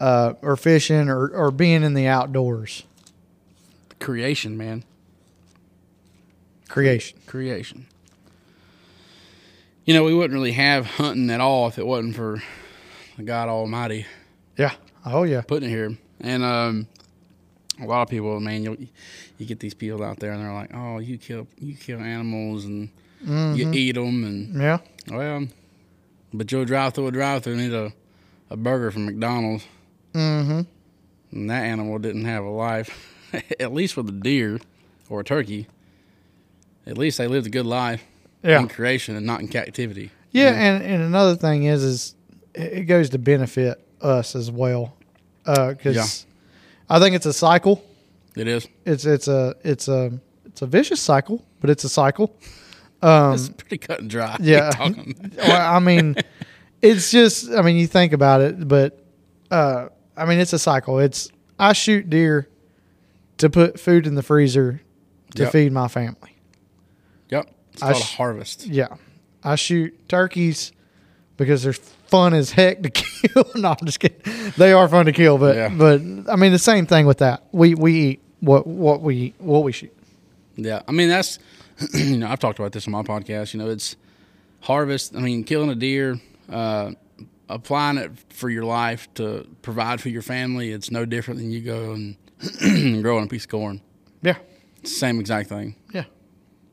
uh, or fishing or, or being in the outdoors? Creation, man. Creation. Creation. You know, we wouldn't really have hunting at all if it wasn't for God Almighty Yeah. Oh yeah. putting it here. And um, a lot of people, man, you you get these people out there and they're like, "Oh, you kill you kill animals and you eat them and Yeah. well, but you'll drive through a drive through and eat a, a burger from McDonald's, Mm-hmm. and that animal didn't have a life. at least with a deer or a turkey, at least they lived a good life Yeah. in creation and not in captivity. Yeah, and, and another thing is, is it it goes to benefit us as well, because Yeah. I think it's a cycle. It is. It's it's a it's a it's a vicious cycle, but it's a cycle. Um, It's pretty cut and dry. yeah. Well, I mean, it's just I mean, you think about it, but uh, I mean, it's a cycle. It's I shoot deer to put food in the freezer to Yep. feed my family. Yep. It's I called sh- a harvest. Yeah. I shoot turkeys because they're fun as heck to kill. no, I'm just kidding. They are fun to kill, but Yeah. but I mean the same thing with that. We we eat what what we eat, what we shoot. Yeah, I mean that's you know I've talked about this on my podcast. You know, it's harvest. I mean, killing a deer, uh, applying it for your life to provide for your family. It's no different than you go and growing a piece of corn. Yeah. Same exact thing. Yeah.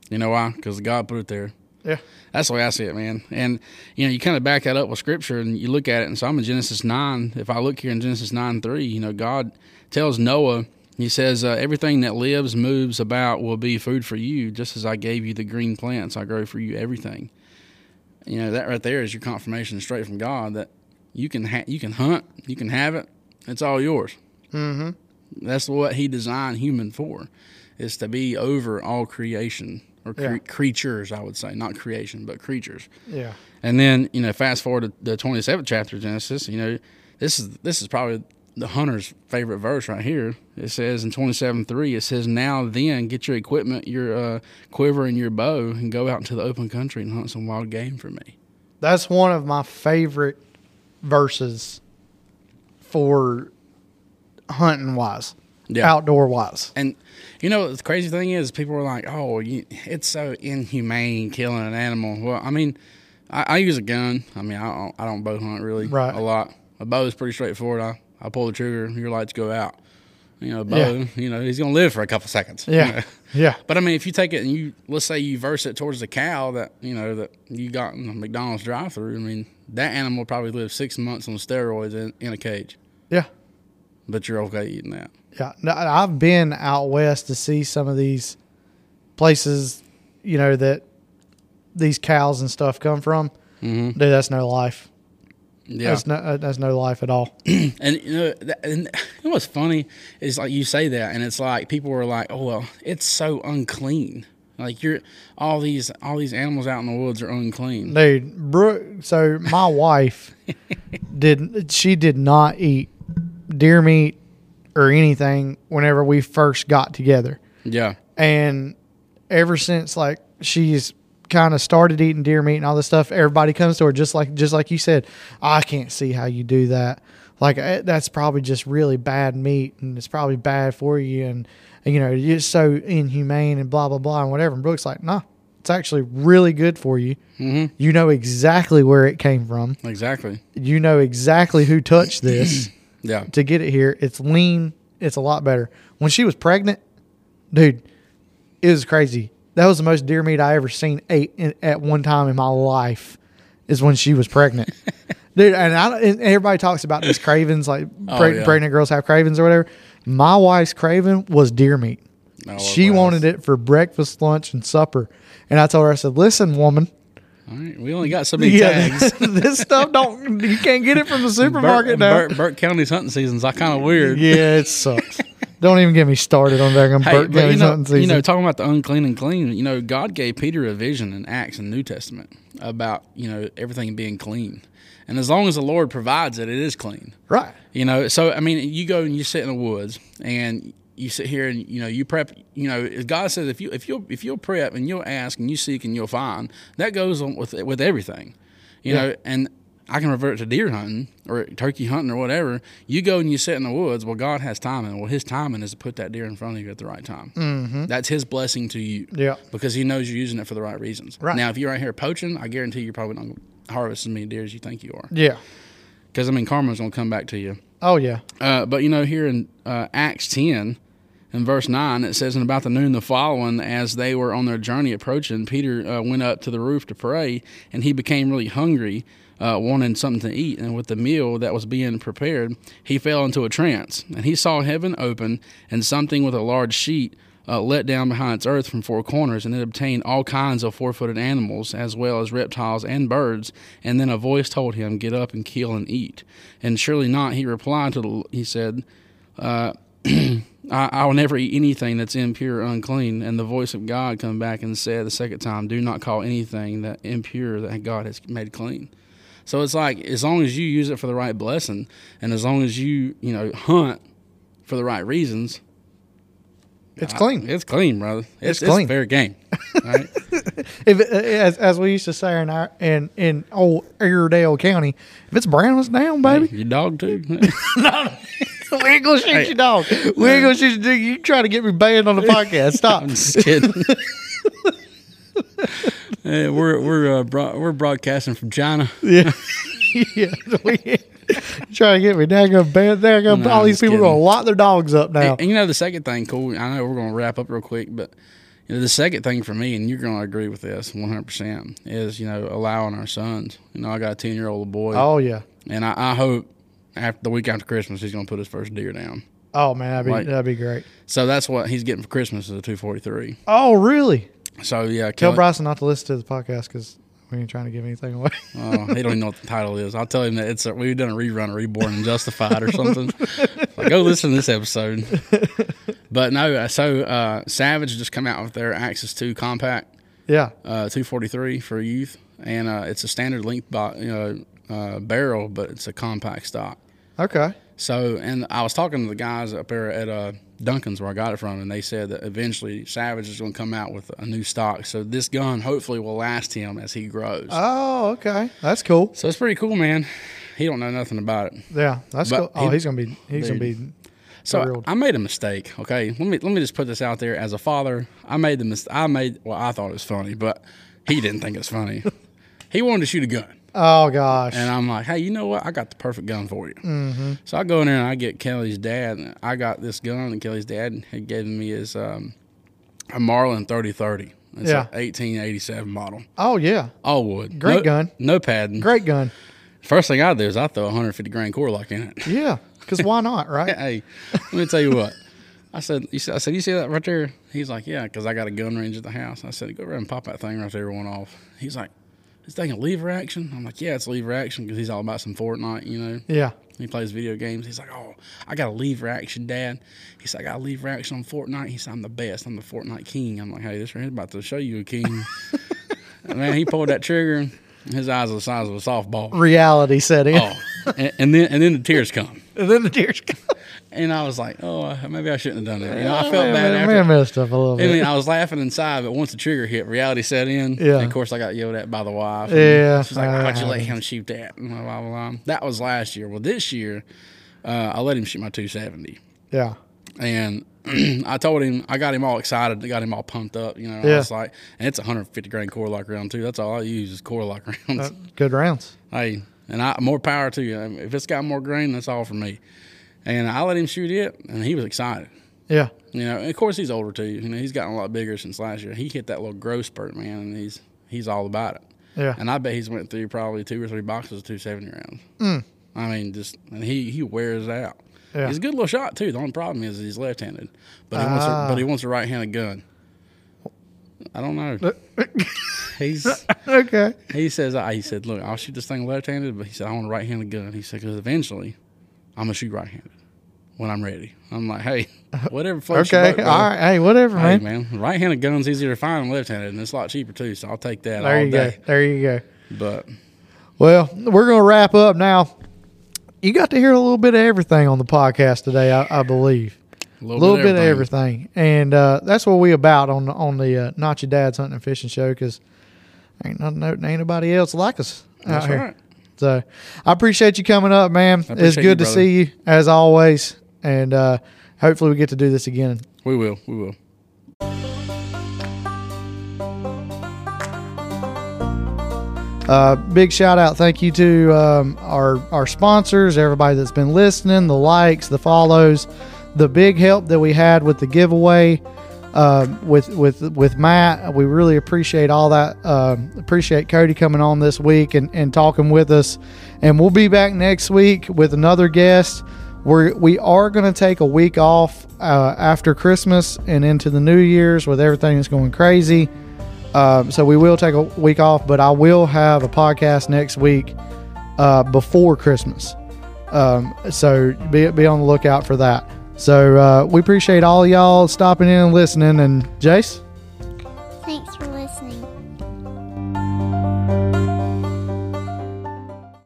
You know why? Because God put it there. Yeah. That's the way I see it, man. And you know, you kind of back that up with scripture, and you look at it. And so I'm in Genesis nine. If I look here in Genesis nine three, you know, God tells Noah. He says, uh, "Everything that lives, moves about, will be food for you. Just as I gave you the green plants, I grow for you everything." You know, that right there is your confirmation straight from God that you can ha- you can hunt, you can have it. It's all yours. Mm-hmm. That's what He designed human for, is to be over all creation or cre- Yeah. creatures, I would say, not creation, but creatures. Yeah. And then you know, fast forward to the twenty seventh chapter of Genesis. You know, this is this is probably the hunter's favorite verse right here. It says in twenty seven three, it says, "Now then, get your equipment, your uh, quiver, and your bow, and go out into the open country and hunt some wild game for me." That's one of my favorite verses for hunting wise, outdoor wise. And you know the crazy thing is, people are like, "Oh, you, it's so inhumane killing an animal." Well, I mean, I, I use a gun. I mean, I don't, I don't bow hunt really Right. a lot. A bow is pretty straightforward. I, I pull the trigger, your lights go out. You know, a bow, Yeah. you know, he's gonna live for a couple seconds. you Yeah. know. Yeah. But I mean, if you take it and you let's say you verse it towards the cow that you know that you got in the McDonald's drive-through, I mean, that animal probably lived six months on steroids in, in a cage. Yeah. But you're okay eating that. Yeah, no, I've been out west to see some of these places, you know, that these cows and stuff come from. Mm-hmm. Dude, that's no life. Yeah. That's no, uh, that's no life at all. And you know, that, and you know what's funny is like you say that, and it's like people were like, "Oh well, it's so unclean." Like you're all these all these animals out in the woods are unclean. Dude, Brooke, so my wife did she did not eat deer meat or anything whenever we first got together. Yeah, and ever since like she's kind of started eating deer meat and all this stuff everybody comes to her just like just like you said i can't see how you do that like eh, that's probably just really bad meat and it's probably bad for you and, and, you know it's so inhumane and blah blah blah and whatever and brooke's like nah it's actually really good for you mm-hmm. you know exactly where it came from exactly. you know exactly who touched this Yeah, to get it here. It's lean. It's a lot better. When she was pregnant, dude, it was crazy. That was the most deer meat I ever seen ate in, at one time in my life. Is when she was pregnant, dude. And, I, and everybody talks about these cravings, like Oh, preg- yeah. pregnant girls have cravings or whatever. My wife's craving was deer meat. She wanted it for breakfast, lunch, and supper. And I told her, I said, "Listen, woman, All right, we only got so many yeah, tags. this stuff don't you can't get it from the supermarket Burke, now." Burke, Burke County's hunting season's like kind of weird. Yeah, it sucks. Don't even get me started on that. Hey, but you know, you know, talking about the unclean and clean, you know, God gave Peter a vision in Acts and New Testament about you know everything being clean, and as long as the Lord provides it, it is clean. right? You know, so I mean, you go and you sit in the woods and you sit here and you know you prep. You know, God says if you if you if you'll prep and you'll ask and you seek and you'll find, that goes on with with everything. You Yeah. know, and I can revert to deer hunting or turkey hunting or whatever. You go and you sit in the woods. Well, God has timing. Well, His timing is to put that deer in front of you at the right time. Mm-hmm. That's His blessing to you. Yeah. Because He knows you're using it for the right reasons. Right. Now, if you're out here poaching, I guarantee you're probably not going to harvest as many deer as you think you are. Yeah. Because I mean, karma's going to come back to you. Oh yeah. Uh, but you know, here in uh, Acts 10, in verse 9, it says, And about the noon the following, as they were on their journey approaching, Peter uh, went up to the roof to pray, and he became really hungry, uh, wanting something to eat. And with the meal that was being prepared, he fell into a trance. And he saw heaven open, and something with a large sheet uh, let down behind its earth from four corners, and it obtained all kinds of four footed animals, as well as reptiles and birds. And then a voice told him, Get up and kill and eat. And surely not, he replied to the, he said, uh, I, will never eat anything that's impure or unclean. And the voice of God come back and said the second time, Do not call anything that impure that God has made clean. So it's like as long as you use it for the right blessing, and as long as you you know hunt for the right reasons, It's I- clean. it's clean, brother. It's It's, clean. It's fair game. Right? If it, uh, as as we used to say in our in in old Iredell County, if it's brown, it's down, baby. Your dog too. we ain't gonna shoot your dog. We ain't gonna shoot your dog. You try to get me banned on the podcast. Stop. I'm just kidding. Hey, we're we're uh, broad, we're broadcasting from China. yeah. yeah. We, try to get me. There go banned. There go. No, all these people kidding. gonna lock their dogs up now. And, and you know the second thing, cool. I know we're going to wrap up real quick, but you know the second thing for me, and you're going to agree with this 100, percent is you know allowing our sons. You know, I got a ten year old boy, oh yeah. and I, I hope after the week after Christmas he's going to put his first deer down. Oh man, that'd be Like- that'd be great. So that's what he's getting for Christmas is a 243. Oh really? So yeah, Tell Kelly, Bryson not to listen to the podcast because we ain't trying to give anything away. Oh, he don't even know what the title is. I'll tell him that it's a, we've done a rerun of Reborn and Justified or something. like, go listen to this episode. But no, uh, so uh, Savage just come out with their Axis Two compact Yeah. uh, 243 for youth, and uh, it's a standard length bo- you know uh, barrel, but it's a compact stock. Okay. So, and I was talking to the guys up there at uh, Duncan's where I got it from, and they said that eventually Savage is going to come out with a new stock. So this gun hopefully will last him as he grows. Oh, okay. That's cool. so it's pretty cool, man. He don't know nothing about it. Yeah, that's But cool. Oh, he- he's gonna be. He's gonna be. So Thrilled. I made a mistake. Okay, let me let me just put this out there. As a father, I made the mis- I made well, I thought it was funny, but he didn't think it's funny. he wanted to shoot a gun. Oh gosh. And I'm like, hey, you know what? I got the perfect gun for you. Mm-hmm. So I go in there and I get Kelly's dad. And I got this gun, and Kelly's dad had given me his um, a Marlin 3030. It's Yeah. a 1887 model. oh yeah. All wood. Great no, gun. No padding. Great gun. First thing I do is I throw a 150 grain Core-Lokt in it. Yeah. Because why not, right? hey, let me tell you what. I said, you see, I said, you see that right there? He's like, yeah, because I got a gun range at the house. I said, go ahead and pop that thing right there, one off. He's like, this thing a lever action? I'm like, yeah, it's lever action because he's all about some Fortnite, you know. Yeah. He plays video games. He's like, oh, I got a lever action, Dad. He said, I got a lever action on Fortnite. He said, I'm the best. I'm the Fortnite king. I'm like, hey, this is about to show you a king. Man, he pulled that trigger. His eyes are the size of a softball. Reality setting. Oh, and, and then and then the tears come. and then the tears come. And I was like, oh, maybe I shouldn't have done that. You know, I felt Man, bad man, after. man messed up a little I bit. mean, I was laughing inside, but once the trigger hit, reality set in. Yeah. And of course, I got yelled at by the wife. Yeah, She's like, uh, why'd you let him shoot that? And blah, blah, blah. That was last year. Well, this year, uh, I let him shoot my 270. yeah. And I told him, I got him all excited. I got him all pumped up. You know, I was like, and it's a 150 grain Core-Lokt round, too. That's all I use is Core-Lokt rounds. Uh, good rounds. Hey, and I more power to you. If it's got more grain, that's all for me. And I let him shoot it, and he was excited. Yeah. You know, and of course he's older too. You know, he's gotten a lot bigger since last year. He hit that little growth spurt, man, and he's he's all about it. Yeah. And I bet he's went through probably two or three boxes of two seventy rounds. I mean, just and he he wears out. Mm. Yeah. He's a good little shot too. The only problem is he's left-handed, but he wants a, Ah. but he wants a right-handed gun. I don't know. he's Okay. he says I he said, look, I'll shoot this thing left-handed, but he said I want a right-handed gun. He said because eventually I'm gonna shoot right-handed when I'm ready. I'm like, hey, whatever floats your Okay. boat, All brother. Hey, whatever, Hey man. man, right-handed gun's easier to find than left-handed, and it's a lot cheaper too. So I'll take that There all you day. go. There you go. But Well, we're going to wrap up now. You got to hear a little bit of everything on the podcast today, I, I believe. a little, little bit, of everything, and uh, that's what we about on the on the uh, Not Your Dad's Hunting and Fishing Show because ain't nothing, ain't nobody else like us out That's here. So I appreciate you coming up, man. It's good you, to see you as always, and uh, hopefully we get to do this again. We will. We will. Uh, big shout out, thank you to um, our our sponsors, everybody that's been listening, the likes, the follows, the big help that we had with the giveaway uh, with with with Matt. We really appreciate all that. Um appreciate Cody coming on this week and, and talking with us, and we'll be back next week with another guest. We're we are going to take a week off uh, after Christmas and into the New Year's with everything that's going crazy. Um, so we will take a week off, but I will have a podcast next week uh, before Christmas. Um, so be, be on the lookout for that. So uh, we appreciate all y'all stopping in and listening. And Jace.